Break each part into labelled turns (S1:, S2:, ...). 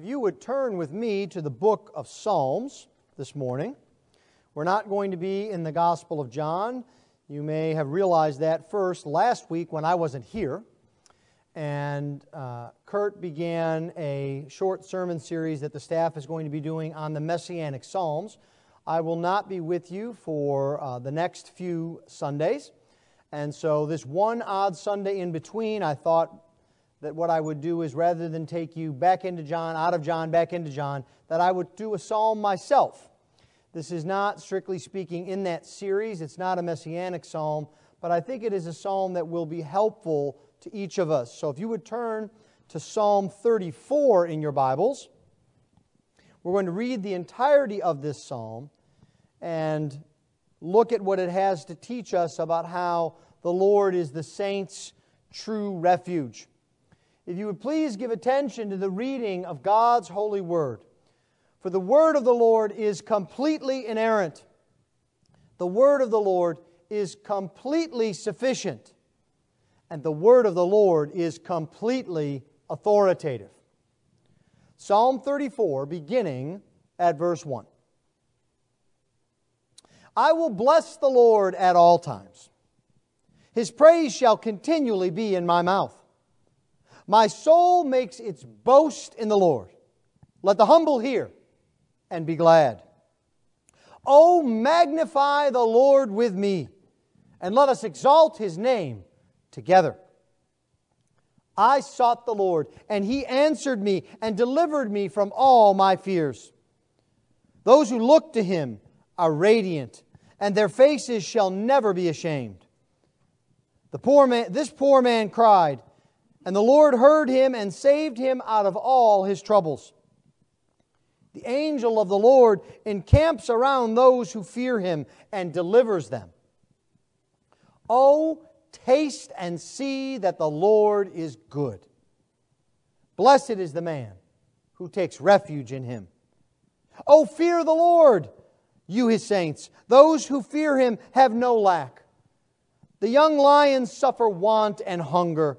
S1: If you would turn with me to the book of Psalms this morning, we're not going to be in the Gospel of John. You may have realized that first last week when I wasn't here. And uh, Kurt began a short sermon series that the staff is going to be doing on the Messianic Psalms. I will not be with you for uh, the next few Sundays. And so, this one odd Sunday in between, I thought that what I would do is rather than take you back into John, out of John, back into John, that I would do a psalm myself. This is not, strictly speaking, in that series. It's not a messianic psalm, but I think it is a psalm that will be helpful to each of us. So if you would turn to Psalm 34 in your Bibles, we're going to read the entirety of this psalm and look at what it has to teach us about how the Lord is the saints' true refuge. If you would please give attention to the reading of God's holy word. For the word of the Lord is completely inerrant. The word of the Lord is completely sufficient. And the word of the Lord is completely authoritative. Psalm 34, beginning at verse 1. I will bless the Lord at all times. His praise shall continually be in my mouth. My soul makes its boast in the Lord. Let the humble hear and be glad. Oh, magnify the Lord with me, and let us exalt his name together. I sought the Lord, and he answered me and delivered me from all my fears. Those who look to him are radiant, and their faces shall never be ashamed. The poor man, this poor man cried, and the Lord heard him and saved him out of all his troubles. The angel of the Lord encamps around those who fear him and delivers them. Oh, taste and see that the Lord is good. Blessed is the man who takes refuge in him. Oh, fear the Lord, you his saints. Those who fear him have no lack. The young lions suffer want and hunger,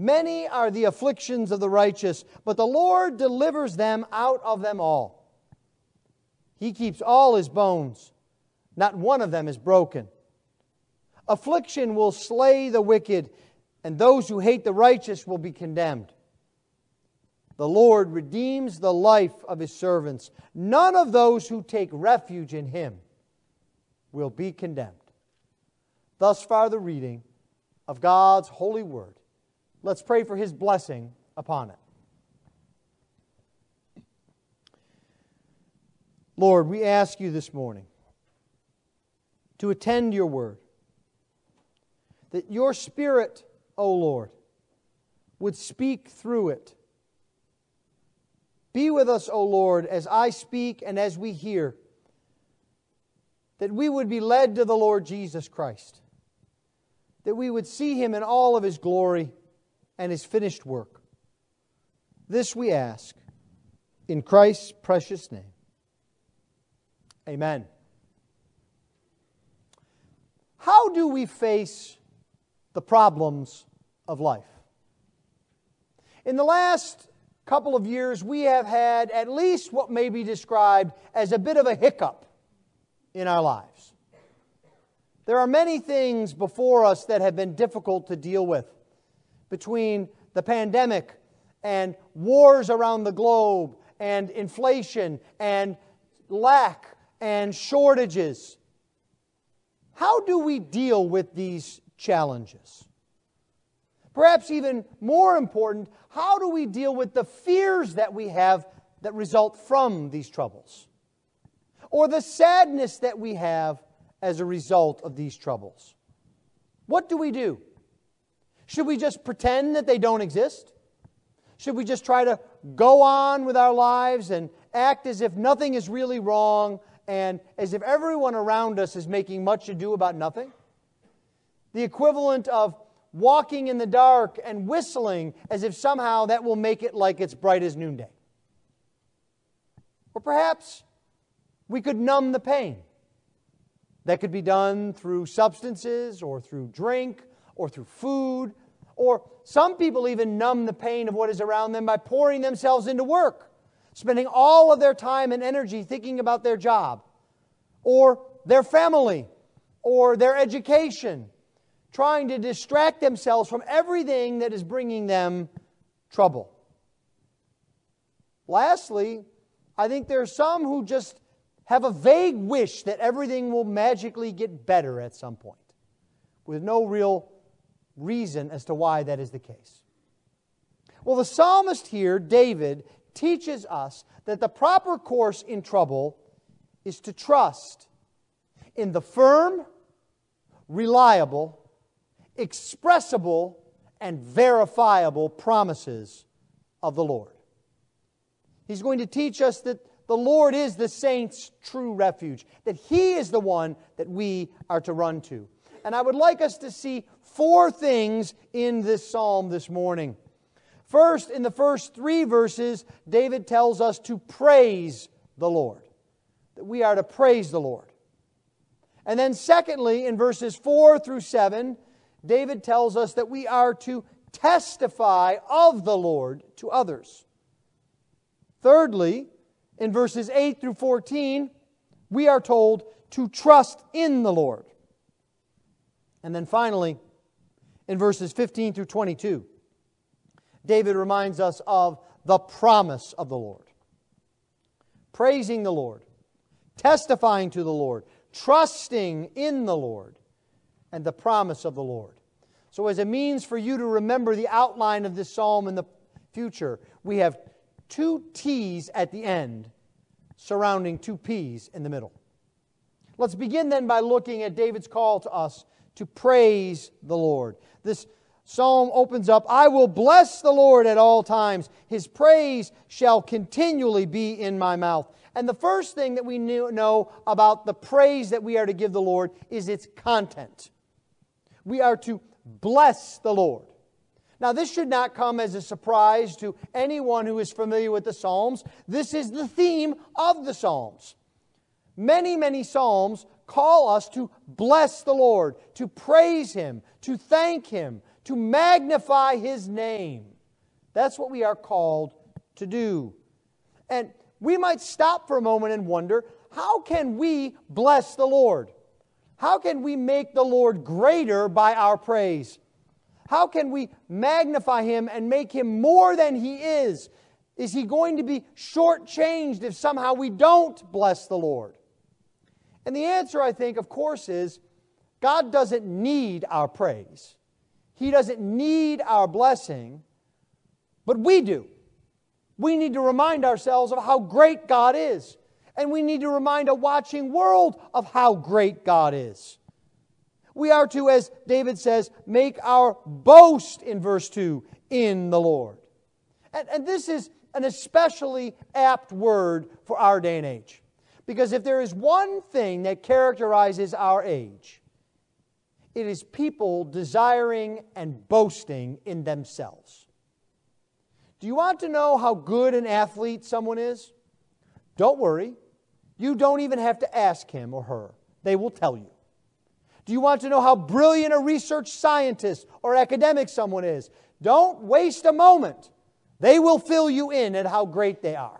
S1: Many are the afflictions of the righteous, but the Lord delivers them out of them all. He keeps all his bones, not one of them is broken. Affliction will slay the wicked, and those who hate the righteous will be condemned. The Lord redeems the life of his servants. None of those who take refuge in him will be condemned. Thus far, the reading of God's holy word. Let's pray for his blessing upon it. Lord, we ask you this morning to attend your word, that your spirit, O Lord, would speak through it. Be with us, O Lord, as I speak and as we hear, that we would be led to the Lord Jesus Christ, that we would see him in all of his glory and his finished work. This we ask in Christ's precious name. Amen. How do we face the problems of life? In the last couple of years, we have had at least what may be described as a bit of a hiccup in our lives. There are many things before us that have been difficult to deal with between the pandemic and wars around the globe and inflation and lack and shortages. how do we deal with these challenges? Perhaps even more important, how do we deal with the fears that we have that result from these troubles? Or the sadness that we have as a result of these troubles? What do we do? Should we just pretend that they don't exist? Should we just try to go on with our lives and act as if nothing is really wrong and as if everyone around us is making much ado about nothing? The equivalent of walking in the dark and whistling as if somehow that will make it like it's bright as noonday. Or perhaps we could numb the pain. That could be done through substances or through drink or through food. Or some people even numb the pain of what is around them by pouring themselves into work, spending all of their time and energy thinking about their job or their family or their education trying to distract themselves from everything that is bringing them trouble. Lastly, I think there are some who just have a vague wish that everything will magically get better at some point, with no real reason as to why that is the case. Well, the psalmist here, David, teaches us that the proper course in trouble is to trust in the firm, reliable, expressible and verifiable promises of the Lord. He's going to teach us that the Lord is the saints' true refuge, that He is the one that we are to run to. And I would like us to see four things in this psalm this morning. First, in the first three verses, David tells us to praise the Lord, that we are to praise the Lord. And then, secondly, in verses 4 through 7, David tells us that we are to testify of the Lord to others. Thirdly, in verses 8 through 14, we are told to trust in the Lord. And then finally, in verses 15 through 22, David reminds us of the promise of the Lord. Praising the Lord, testifying to the Lord, trusting in the Lord, and the promise of the Lord. So, as a means for you to remember the outline of this psalm in the future, we have two T's at the end surrounding two P's in the middle. Let's begin then by looking at David's call to us to praise the Lord. This psalm opens up I will bless the Lord at all times, his praise shall continually be in my mouth. And the first thing that we know about the praise that we are to give the Lord is its content. We are to bless the Lord. Now, this should not come as a surprise to anyone who is familiar with the Psalms. This is the theme of the Psalms. Many, many Psalms call us to bless the Lord, to praise Him, to thank Him, to magnify His name. That's what we are called to do. And we might stop for a moment and wonder how can we bless the Lord? How can we make the Lord greater by our praise? How can we magnify him and make him more than he is? Is he going to be shortchanged if somehow we don't bless the Lord? And the answer, I think, of course, is God doesn't need our praise. He doesn't need our blessing, but we do. We need to remind ourselves of how great God is. And we need to remind a watching world of how great God is. We are to, as David says, make our boast in verse 2 in the Lord. And, and this is an especially apt word for our day and age. Because if there is one thing that characterizes our age, it is people desiring and boasting in themselves. Do you want to know how good an athlete someone is? Don't worry. You don't even have to ask him or her, they will tell you. Do you want to know how brilliant a research scientist or academic someone is? Don't waste a moment. They will fill you in at how great they are.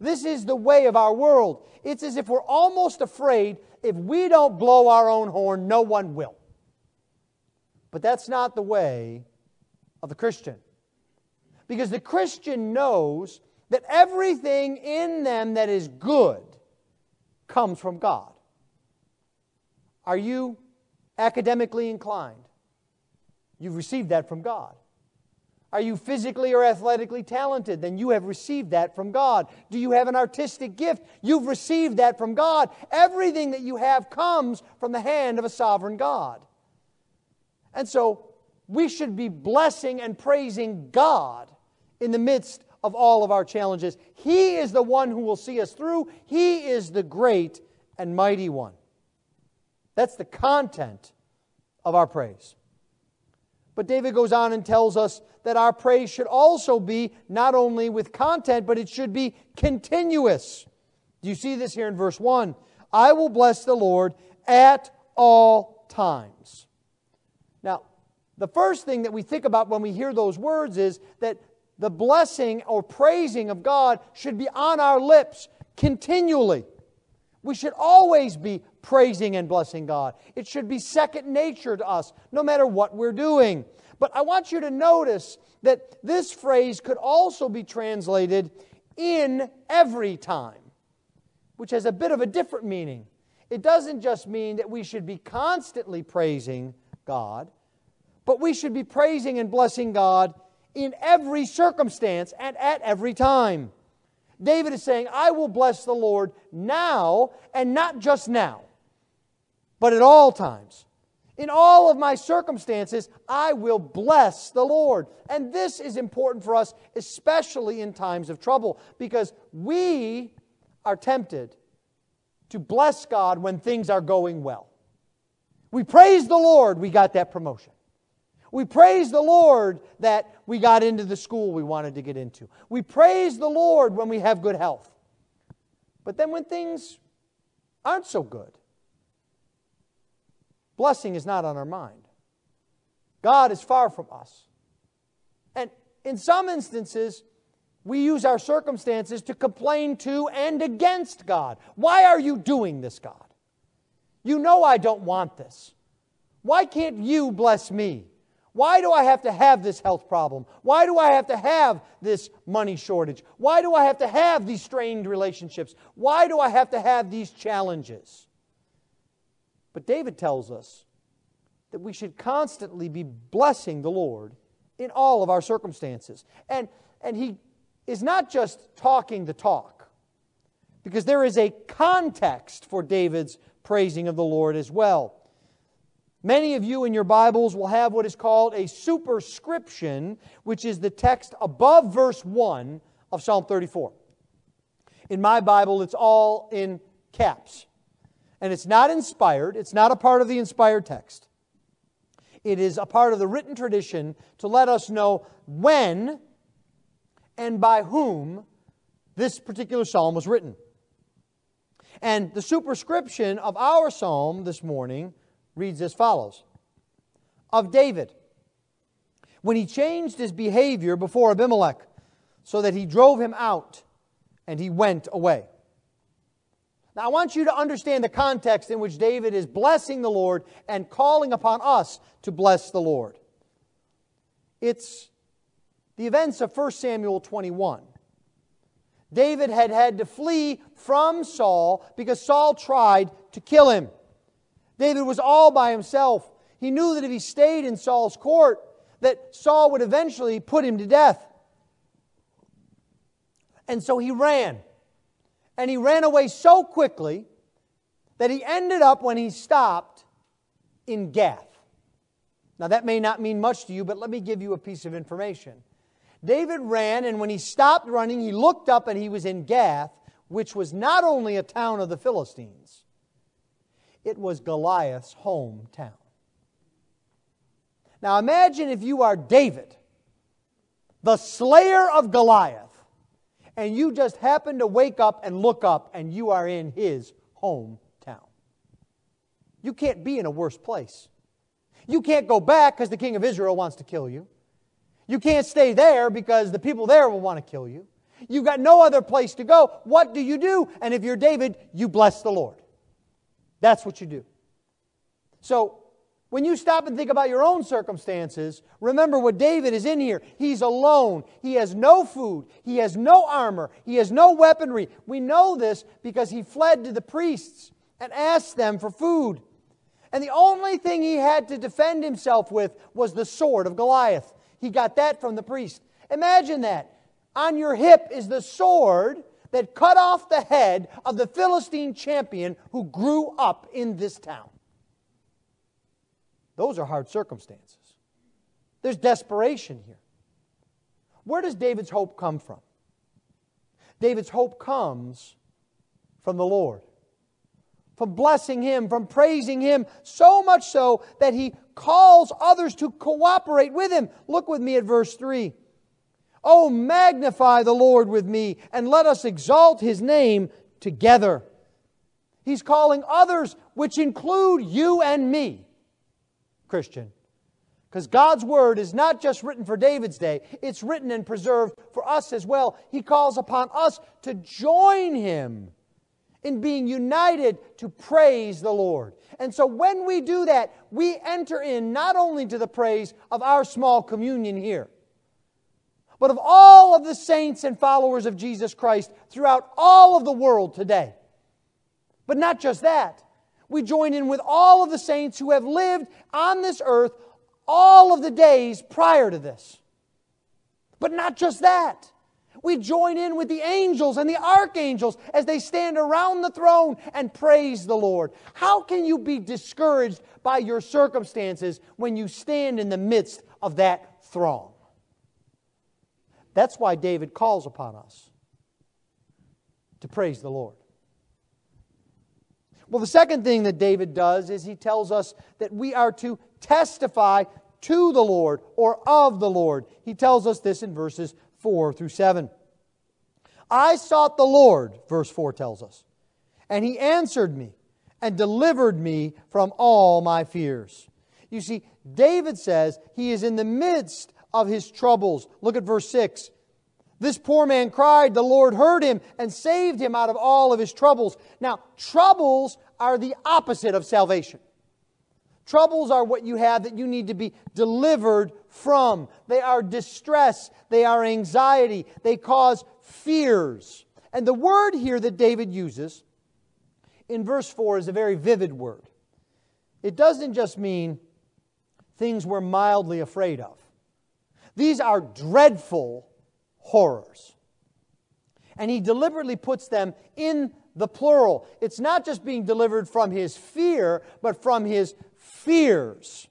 S1: This is the way of our world. It's as if we're almost afraid if we don't blow our own horn, no one will. But that's not the way of the Christian. Because the Christian knows that everything in them that is good comes from God. Are you academically inclined? You've received that from God. Are you physically or athletically talented? Then you have received that from God. Do you have an artistic gift? You've received that from God. Everything that you have comes from the hand of a sovereign God. And so we should be blessing and praising God in the midst of all of our challenges. He is the one who will see us through, He is the great and mighty one. That's the content of our praise. But David goes on and tells us that our praise should also be not only with content, but it should be continuous. Do you see this here in verse 1? I will bless the Lord at all times. Now, the first thing that we think about when we hear those words is that the blessing or praising of God should be on our lips continually. We should always be praising and blessing God. It should be second nature to us, no matter what we're doing. But I want you to notice that this phrase could also be translated in every time, which has a bit of a different meaning. It doesn't just mean that we should be constantly praising God, but we should be praising and blessing God in every circumstance and at every time. David is saying, I will bless the Lord now, and not just now, but at all times. In all of my circumstances, I will bless the Lord. And this is important for us, especially in times of trouble, because we are tempted to bless God when things are going well. We praise the Lord, we got that promotion. We praise the Lord that we got into the school we wanted to get into. We praise the Lord when we have good health. But then when things aren't so good, blessing is not on our mind. God is far from us. And in some instances, we use our circumstances to complain to and against God. Why are you doing this, God? You know I don't want this. Why can't you bless me? Why do I have to have this health problem? Why do I have to have this money shortage? Why do I have to have these strained relationships? Why do I have to have these challenges? But David tells us that we should constantly be blessing the Lord in all of our circumstances. And, and he is not just talking the talk, because there is a context for David's praising of the Lord as well. Many of you in your Bibles will have what is called a superscription, which is the text above verse 1 of Psalm 34. In my Bible, it's all in caps. And it's not inspired, it's not a part of the inspired text. It is a part of the written tradition to let us know when and by whom this particular psalm was written. And the superscription of our psalm this morning reads as follows Of David, when he changed his behavior before Abimelech, so that he drove him out and he went away. Now, I want you to understand the context in which David is blessing the Lord and calling upon us to bless the Lord. It's the events of 1 Samuel 21. David had had to flee from Saul because Saul tried to kill him. David was all by himself. He knew that if he stayed in Saul's court, that Saul would eventually put him to death. And so he ran. And he ran away so quickly that he ended up, when he stopped, in Gath. Now, that may not mean much to you, but let me give you a piece of information. David ran, and when he stopped running, he looked up and he was in Gath, which was not only a town of the Philistines, it was Goliath's hometown. Now imagine if you are David, the slayer of Goliath, and you just happen to wake up and look up and you are in his hometown. You can't be in a worse place. You can't go back because the king of Israel wants to kill you. You can't stay there because the people there will want to kill you. You've got no other place to go. What do you do? And if you're David, you bless the Lord. That's what you do. So, when you stop and think about your own circumstances, remember what David is in here. He's alone. He has no food. He has no armor. He has no weaponry. We know this because he fled to the priests and asked them for food. And the only thing he had to defend himself with was the sword of Goliath. He got that from the priest. Imagine that. On your hip is the sword that cut off the head of the Philistine champion who grew up in this town. Those are hard circumstances. There's desperation here. Where does David's hope come from? David's hope comes from the Lord, from blessing Him, from praising Him, so much so that he calls others to cooperate with Him. Look with me at verse 3. Oh, magnify the Lord with me, and let us exalt His name together. He's calling others, which include you and me, Christian. Because God's word is not just written for David's day, it's written and preserved for us as well. He calls upon us to join him in being united to praise the Lord. And so when we do that, we enter in not only to the praise of our small communion here, but of all of the saints and followers of Jesus Christ throughout all of the world today. But not just that. We join in with all of the saints who have lived on this earth all of the days prior to this. But not just that. We join in with the angels and the archangels as they stand around the throne and praise the Lord. How can you be discouraged by your circumstances when you stand in the midst of that throng? That's why David calls upon us to praise the Lord. Well, the second thing that David does is he tells us that we are to testify to the Lord or of the Lord. He tells us this in verses 4 through 7. I sought the Lord, verse 4 tells us, and he answered me and delivered me from all my fears. You see, David says he is in the midst of his troubles. Look at verse 6. This poor man cried, the Lord heard him and saved him out of all of his troubles. Now, troubles are the opposite of salvation. Troubles are what you have that you need to be delivered from. They are distress. They are anxiety. They cause fears. And the word here that David uses in verse 4 is a very vivid word. It doesn't just mean things we're mildly afraid of, these are dreadful horrors. And he deliberately puts them in the plural. It's not just being delivered from his fear, but from his fears.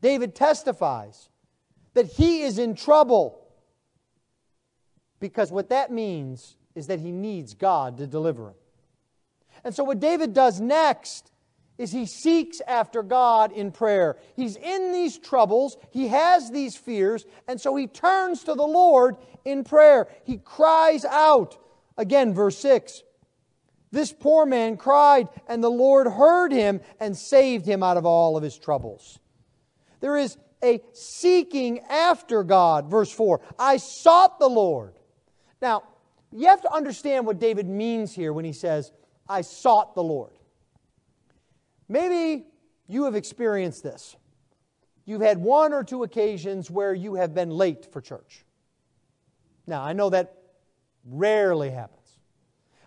S1: David testifies that he is in trouble because what that means is that he needs God to deliver him. And so, what David does next is he seeks after God in prayer. He's in these troubles, he has these fears, and so he turns to the Lord in prayer. He cries out. Again, verse 6 this poor man cried, and the Lord heard him and saved him out of all of his troubles. There is a seeking after God. Verse 4 I sought the Lord. Now, you have to understand what David means here when he says, I sought the Lord. Maybe you have experienced this. You've had one or two occasions where you have been late for church. Now, I know that rarely happens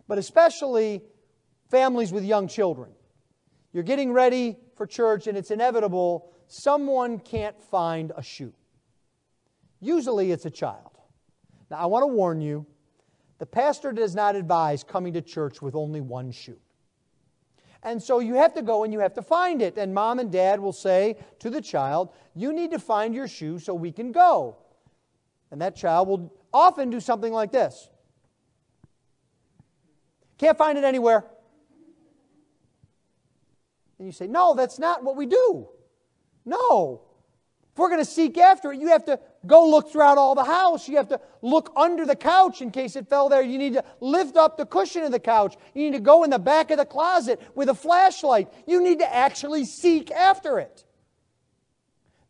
S1: but especially families with young children. You're getting ready for church, and it's inevitable someone can't find a shoe. Usually it's a child. Now, I want to warn you the pastor does not advise coming to church with only one shoe. And so you have to go and you have to find it. And mom and dad will say to the child, You need to find your shoe so we can go. And that child will often do something like this can't find it anywhere. And you say, No, that's not what we do. No. If we're going to seek after it, you have to go look throughout all the house. You have to look under the couch in case it fell there. You need to lift up the cushion of the couch. You need to go in the back of the closet with a flashlight. You need to actually seek after it.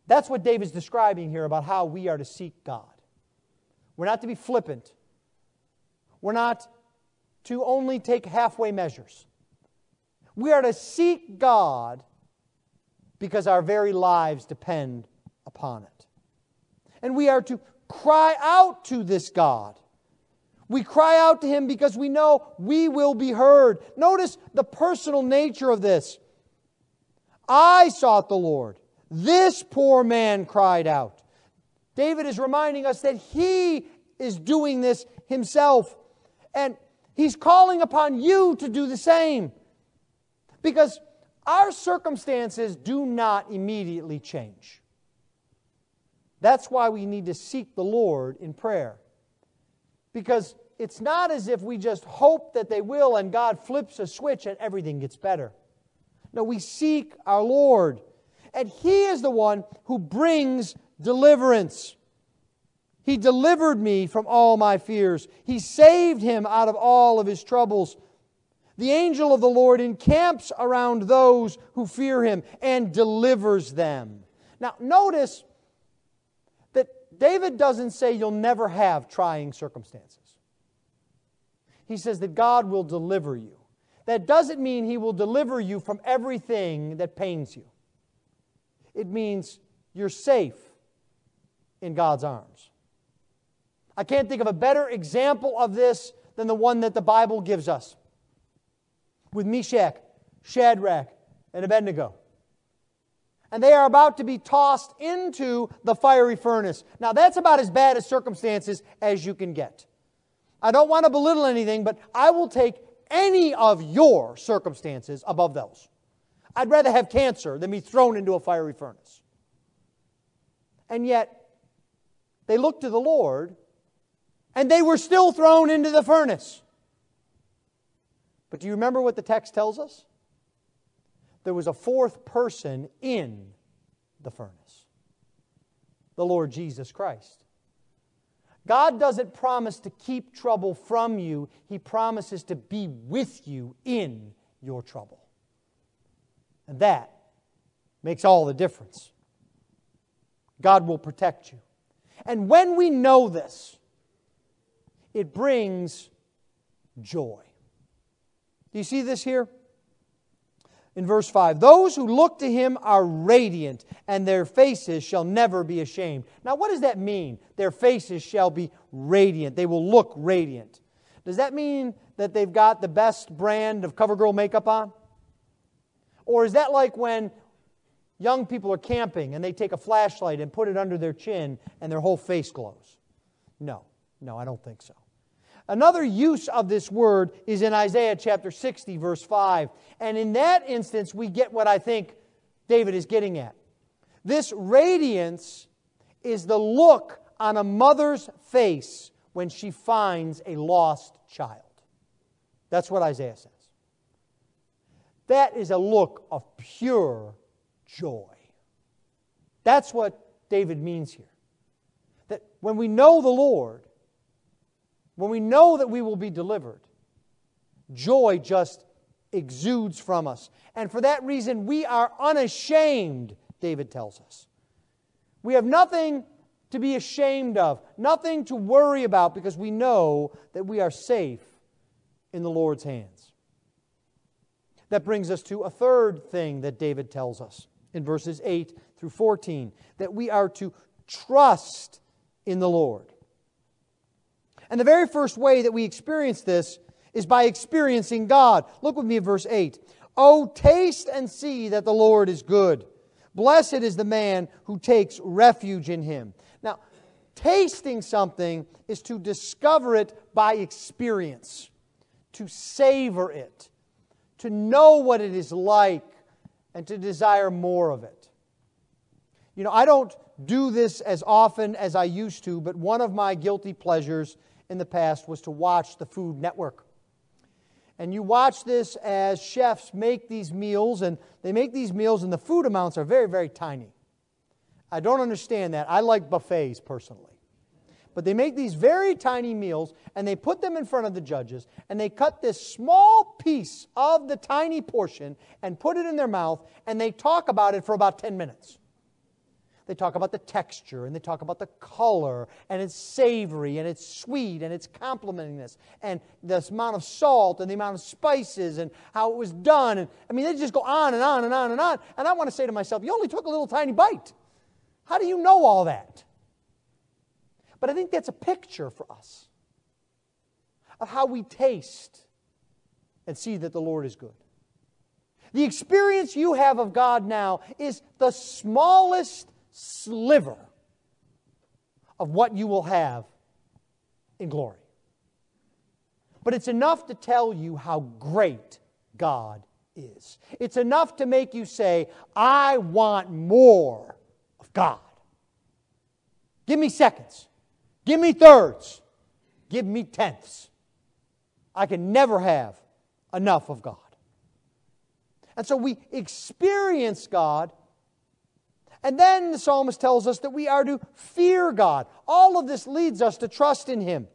S1: That's what David's describing here about how we are to seek God. We're not to be flippant. We're not to only take halfway measures. We are to seek God because our very lives depend upon it. And we are to cry out to this God. We cry out to Him because we know we will be heard. Notice the personal nature of this. I sought the Lord. This poor man cried out. David is reminding us that he is doing this himself. And he's calling upon you to do the same. Because our circumstances do not immediately change. That's why we need to seek the Lord in prayer. Because it's not as if we just hope that they will and God flips a switch and everything gets better. No, we seek our Lord. And He is the one who brings deliverance. He delivered me from all my fears. He saved him out of all of his troubles. The angel of the Lord encamps around those who fear him and delivers them. Now, notice David doesn't say you'll never have trying circumstances. He says that God will deliver you. That doesn't mean he will deliver you from everything that pains you. It means you're safe in God's arms. I can't think of a better example of this than the one that the Bible gives us with Meshach, Shadrach, and Abednego. And they are about to be tossed into the fiery furnace. Now, that's about as bad as circumstances as you can get. I don't want to belittle anything, but I will take any of your circumstances above those. I'd rather have cancer than be thrown into a fiery furnace. And yet, they looked to the Lord and they were still thrown into the furnace. But do you remember what the text tells us? There was a fourth person in the furnace the Lord Jesus Christ. God doesn't promise to keep trouble from you, He promises to be with you in your trouble. And that makes all the difference. God will protect you. And when we know this, it brings joy. Do you see this here? In verse 5, those who look to him are radiant, and their faces shall never be ashamed. Now, what does that mean? Their faces shall be radiant. They will look radiant. Does that mean that they've got the best brand of CoverGirl makeup on? Or is that like when young people are camping and they take a flashlight and put it under their chin and their whole face glows? No, no, I don't think so. Another use of this word is in Isaiah chapter 60, verse 5. And in that instance, we get what I think David is getting at. This radiance is the look on a mother's face when she finds a lost child. That's what Isaiah says. That is a look of pure joy. That's what David means here. That when we know the Lord, when we know that we will be delivered, joy just exudes from us. And for that reason, we are unashamed, David tells us. We have nothing to be ashamed of, nothing to worry about, because we know that we are safe in the Lord's hands. That brings us to a third thing that David tells us in verses 8 through 14 that we are to trust in the Lord. And the very first way that we experience this is by experiencing God. Look with me at verse 8. Oh, taste and see that the Lord is good. Blessed is the man who takes refuge in him. Now, tasting something is to discover it by experience, to savor it, to know what it is like, and to desire more of it. You know, I don't do this as often as I used to, but one of my guilty pleasures in the past was to watch the Food Network. And you watch this as chefs make these meals, and they make these meals, and the food amounts are very, very tiny. I don't understand that. I like buffets personally. But they make these very tiny meals, and they put them in front of the judges, and they cut this small piece of the tiny portion and put it in their mouth, and they talk about it for about 10 minutes. They talk about the texture and they talk about the color and it's savory and it's sweet and it's complementing this and the amount of salt and the amount of spices and how it was done. And I mean, they just go on and on and on and on. And I want to say to myself, you only took a little tiny bite. How do you know all that? But I think that's a picture for us of how we taste and see that the Lord is good. The experience you have of God now is the smallest sliver of what you will have in glory. But it's enough to tell you how great God is. It's enough to make you say, I want more of God. Give me seconds. Give me thirds. Give me tenths. I can never have enough of God. And so we experience God. And then the psalmist tells us that we are to fear God. All of this leads us to trust in Him.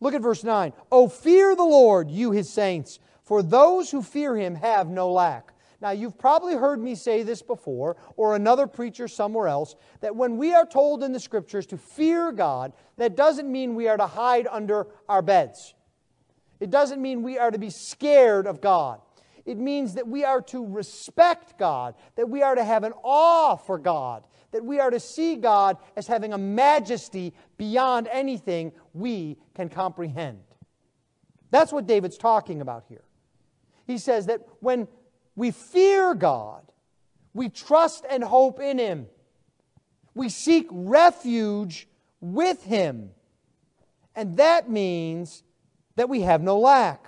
S1: Look at verse 9. Oh, fear the Lord, you his saints, for those who fear him have no lack. Now, you've probably heard me say this before, or another preacher somewhere else, that when we are told in the scriptures to fear God, that doesn't mean we are to hide under our beds. It doesn't mean we are to be scared of God. It means that we are to respect God, that we are to have an awe for God, that we are to see God as having a majesty beyond anything we can comprehend. That's what David's talking about here. He says that when we fear God, we trust and hope in Him, we seek refuge with Him. And that means that we have no lack.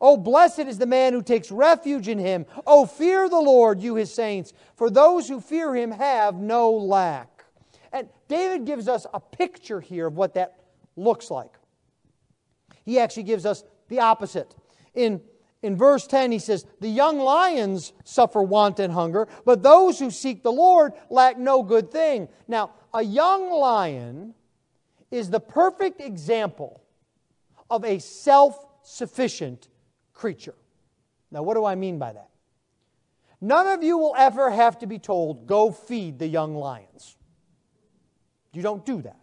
S1: Oh, blessed is the man who takes refuge in him. Oh, fear the Lord, you his saints, for those who fear him have no lack. And David gives us a picture here of what that looks like. He actually gives us the opposite. In, in verse 10, he says, The young lions suffer want and hunger, but those who seek the Lord lack no good thing. Now, a young lion is the perfect example of a self sufficient creature. Now, what do I mean by that? None of you will ever have to be told, go feed the young lions. You don't do that.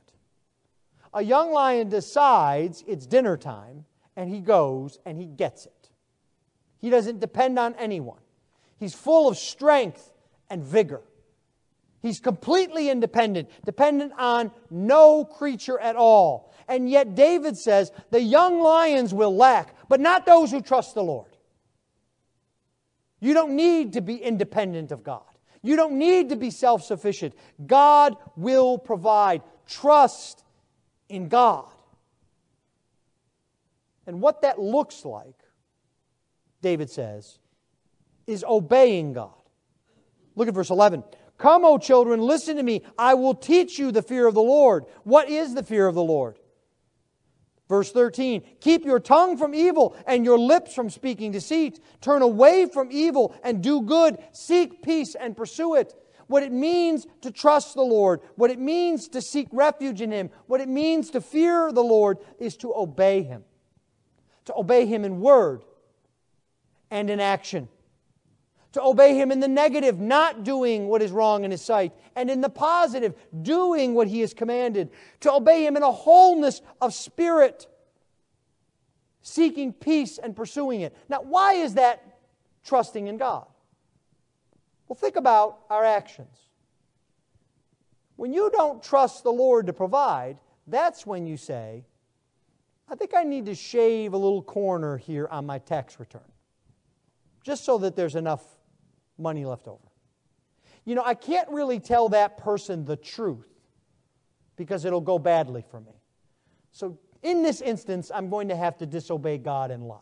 S1: A young lion decides it's dinner time, and he goes and he gets it. He doesn't depend on anyone. He's full of strength and vigor. He's completely independent, dependent on no creature at all. And yet, David says, the young lions will lack, but not those who trust the Lord. You don't need to be independent of God. You don't need to be self sufficient. God will provide. Trust in God. And what that looks like, David says, is obeying God. Look at verse 11. Come, O children, listen to me. I will teach you the fear of the Lord. What is the fear of the Lord? Verse 13, keep your tongue from evil and your lips from speaking deceit. Turn away from evil and do good. Seek peace and pursue it. What it means to trust the Lord, what it means to seek refuge in Him, what it means to fear the Lord is to obey Him. To obey Him in word and in action to obey him in the negative, not doing what is wrong in his sight, and in the positive, doing what he has commanded, to obey him in a wholeness of spirit, seeking peace and pursuing it. Now, why is that trusting in God? Well, think about our actions. When you don't trust the Lord to provide, that's when you say, I think I need to shave a little corner here on my tax return, just so that there's enough money left over. You know, I can't really tell that person the truth because it'll go badly for me. So, in this instance, I'm going to have to disobey God and lie.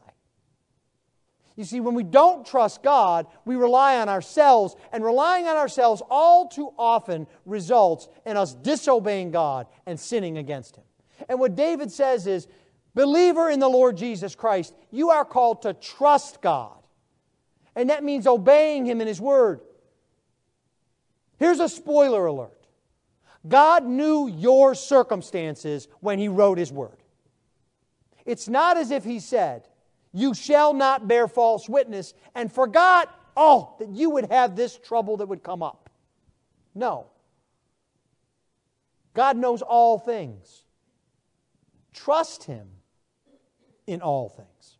S1: You see, when we don't trust God, we rely on ourselves, and relying on ourselves all too often results in us disobeying God and sinning against Him. And what David says is, believer in the Lord Jesus Christ, you are called to trust God and that means obeying Him in His Word. Here's a spoiler alert God knew your circumstances when He wrote His Word. It's not as if He said, You shall not bear false witness, and forgot, oh, that you would have this trouble that would come up. No. God knows all things. Trust Him in all things.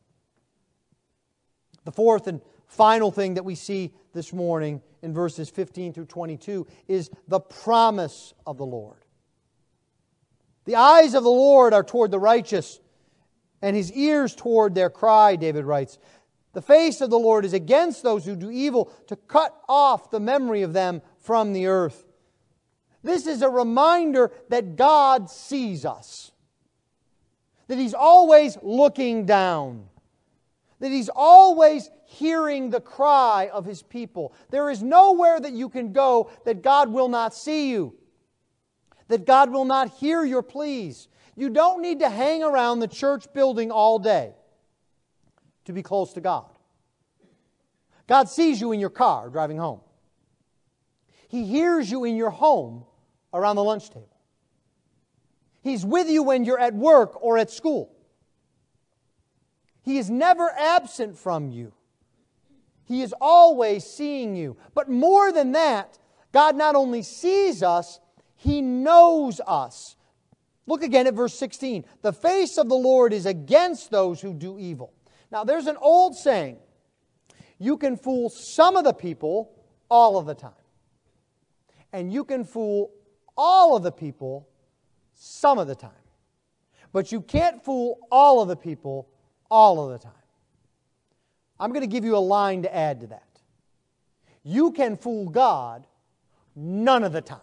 S1: The fourth and final thing that we see this morning in verses 15 through 22 is the promise of the Lord. The eyes of the Lord are toward the righteous, and his ears toward their cry, David writes. The face of the Lord is against those who do evil, to cut off the memory of them from the earth. This is a reminder that God sees us, that He's always looking down, that He's always hearing the cry of His people. There is nowhere that you can go that God will not see you, that God will not hear your pleas. You don't need to hang around the church building all day to be close to God. God sees you in your car driving home. He hears you in your home around the lunch table. He's with you when you're at work or at school. He is never absent from you. He is always seeing you. But more than that, God not only sees us, He knows us. Look again at verse 16. The face of the Lord is against those who do evil. Now, there's an old saying you can fool some of the people all of the time, and you can fool all of the people some of the time. But you can't fool all of the people all of the time. I'm going to give you a line to add to that. You can fool God none of the time.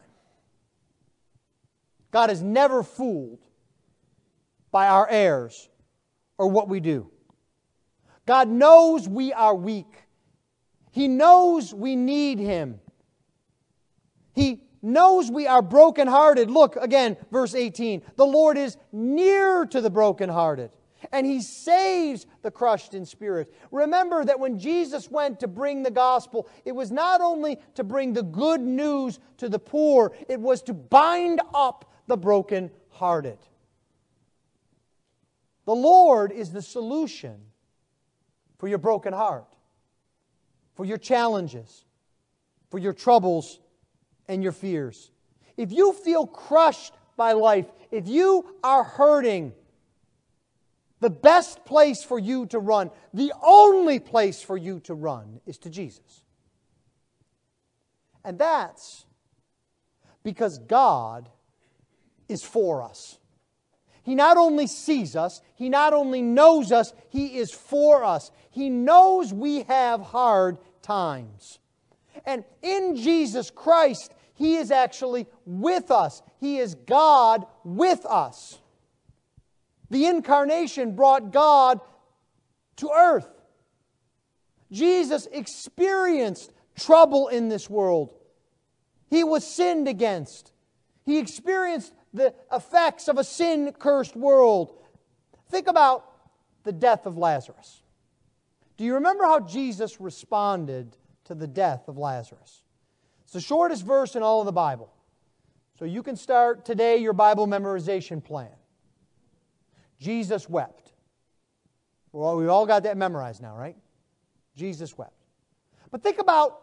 S1: God is never fooled by our errors or what we do. God knows we are weak. He knows we need Him. He knows we are brokenhearted. Look again, verse 18. The Lord is near to the brokenhearted, and He saves the crushed in spirit. Remember that when Jesus went to bring the gospel, it was not only to bring the good news to the poor, it was to bind up the brokenhearted. The Lord is the solution for your broken heart, for your challenges, for your troubles and your fears. If you feel crushed by life, if you are hurting, the best place for you to run, the only place for you to run, is to Jesus. And that's because God is for us. He not only sees us, He not only knows us, He is for us. He knows we have hard times. And in Jesus Christ, He is actually with us. He is God with us. The incarnation brought God to earth. Jesus experienced trouble in this world. He was sinned against. He experienced the effects of a sin cursed world. Think about the death of Lazarus. Do you remember how Jesus responded to the death of Lazarus? It's the shortest verse in all of the Bible. So you can start today your Bible memorization plan. Jesus wept. Well, we all got that memorized now, right? Jesus wept. But think about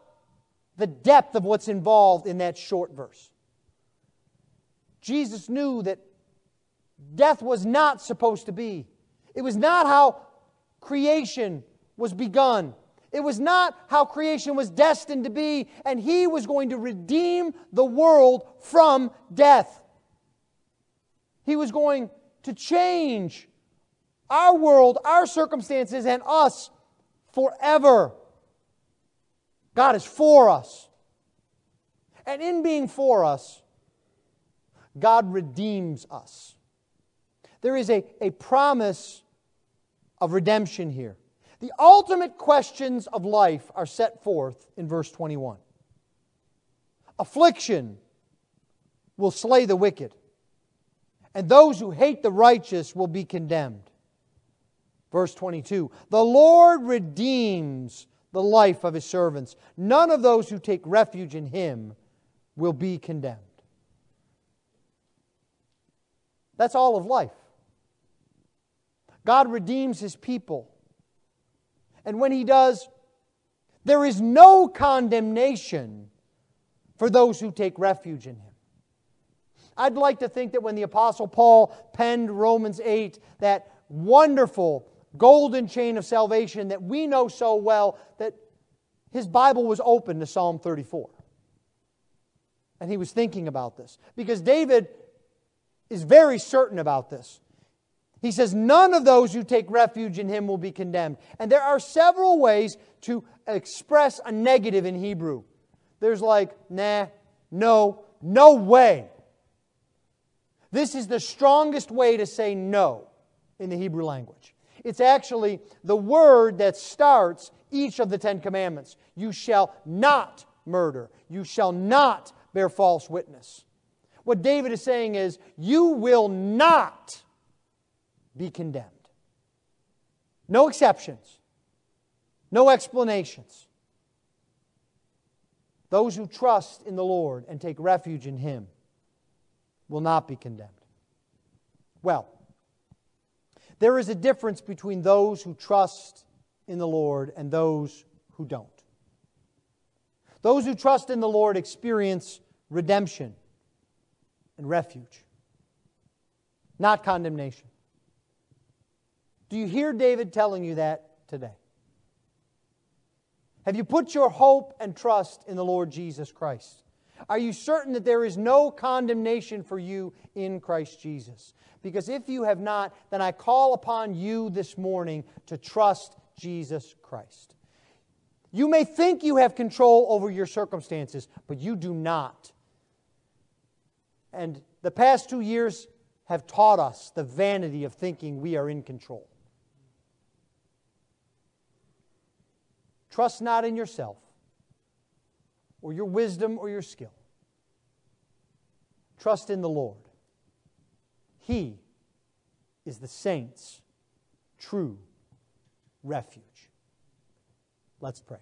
S1: the depth of what's involved in that short verse. Jesus knew that death was not supposed to be. It was not how creation was begun. It was not how creation was destined to be, and He was going to redeem the world from death. He was going to change our world, our circumstances, and us forever. God is for us. And in being for us, God redeems us. There is a, a promise of redemption here. The ultimate questions of life are set forth in verse 21. Affliction will slay the wicked, and those who hate the righteous will be condemned. Verse 22 The Lord redeems the life of his servants. None of those who take refuge in him will be condemned. That's all of life. God redeems his people. And when he does, there is no condemnation for those who take refuge in him. I'd like to think that when the Apostle Paul penned Romans 8, that wonderful golden chain of salvation that we know so well, that his Bible was open to Psalm 34. And he was thinking about this. Because David is very certain about this. He says, None of those who take refuge in him will be condemned. And there are several ways to express a negative in Hebrew. There's like, nah, no, no way. This is the strongest way to say no in the Hebrew language. It's actually the word that starts each of the Ten Commandments. You shall not murder. You shall not bear false witness. What David is saying is, you will not be condemned. No exceptions, no explanations. Those who trust in the Lord and take refuge in Him will not be condemned. Well, there is a difference between those who trust in the Lord and those who don't. Those who trust in the Lord experience redemption and refuge, not condemnation. Do you hear David telling you that today? Have you put your hope and trust in the Lord Jesus Christ? Are you certain that there is no condemnation for you in Christ Jesus? Because if you have not, then I call upon you this morning to trust Jesus Christ. You may think you have control over your circumstances, but you do not. And the past two years have taught us the vanity of thinking we are in control. Trust not in yourself or your wisdom or your skill. Trust in the Lord. He is the saints' true refuge. Let's pray.